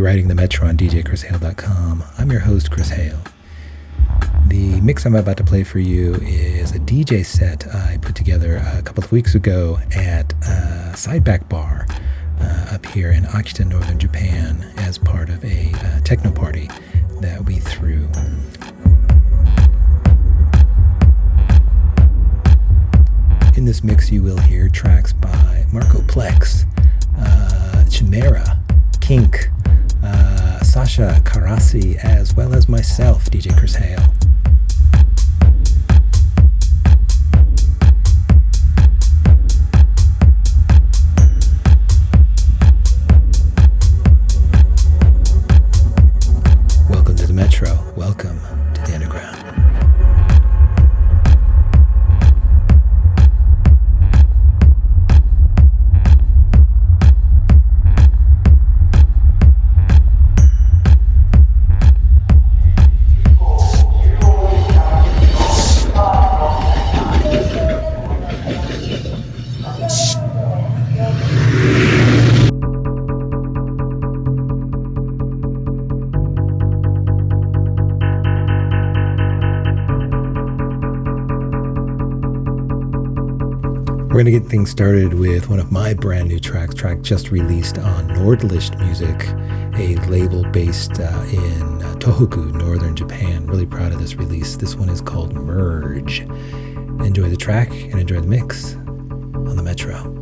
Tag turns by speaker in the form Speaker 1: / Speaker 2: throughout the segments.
Speaker 1: You're the Metro on DJChrisHale.com. I'm your host, Chris Hale. The mix I'm about to play for you is a DJ set I put together a couple of weeks ago at uh, Sideback Bar uh, up here in Akita, northern Japan, as part of a uh, techno party that we threw. In this mix, you will hear tracks by Marco Plex, uh, Chimera, Kink, Sasha Carassi, as well as myself, DJ Chris Hale. To get things started with one of my brand new tracks, track just released on Nordlicht Music, a label based uh, in uh, Tohoku, northern Japan. Really proud of this release. This one is called Merge. Enjoy the track and enjoy the mix on the Metro.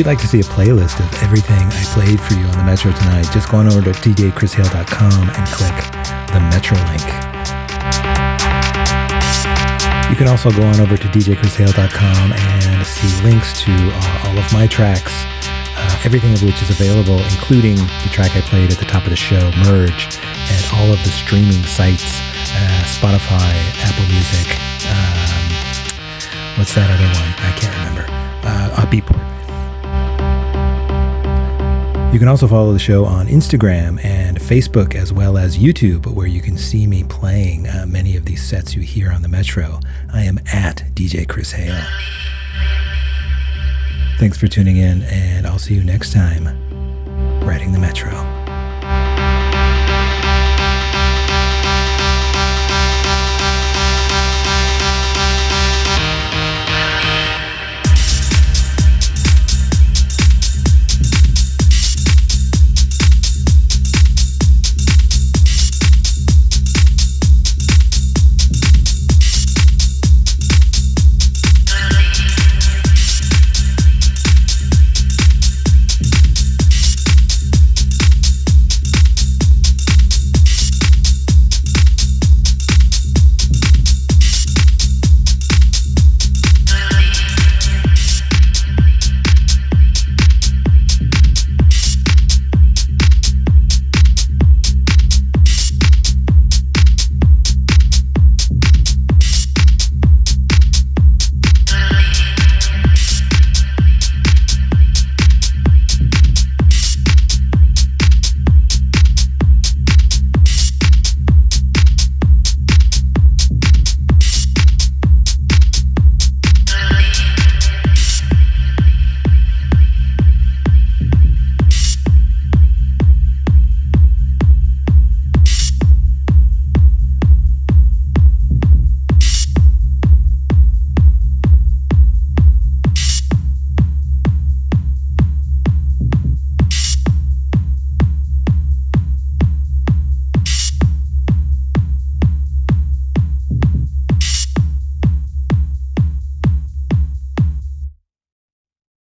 Speaker 1: You'd like to see a playlist of everything I played for you on the Metro tonight, just go on over to djchrishale.com and click the Metro link. You can also go on over to djchrishale.com and see links to uh, all of my tracks, uh, everything of which is available, including the track I played at the top of the show, Merge, and all of the streaming sites, uh, Spotify, Apple Music, um, what's that other one? I can't remember. Uh, Beatport. You can also follow the show on Instagram and Facebook, as well as YouTube, where you can see me playing uh, many of these sets you hear on the Metro. I am at DJ Chris Hale. Thanks for tuning in, and I'll see you next time, riding the Metro.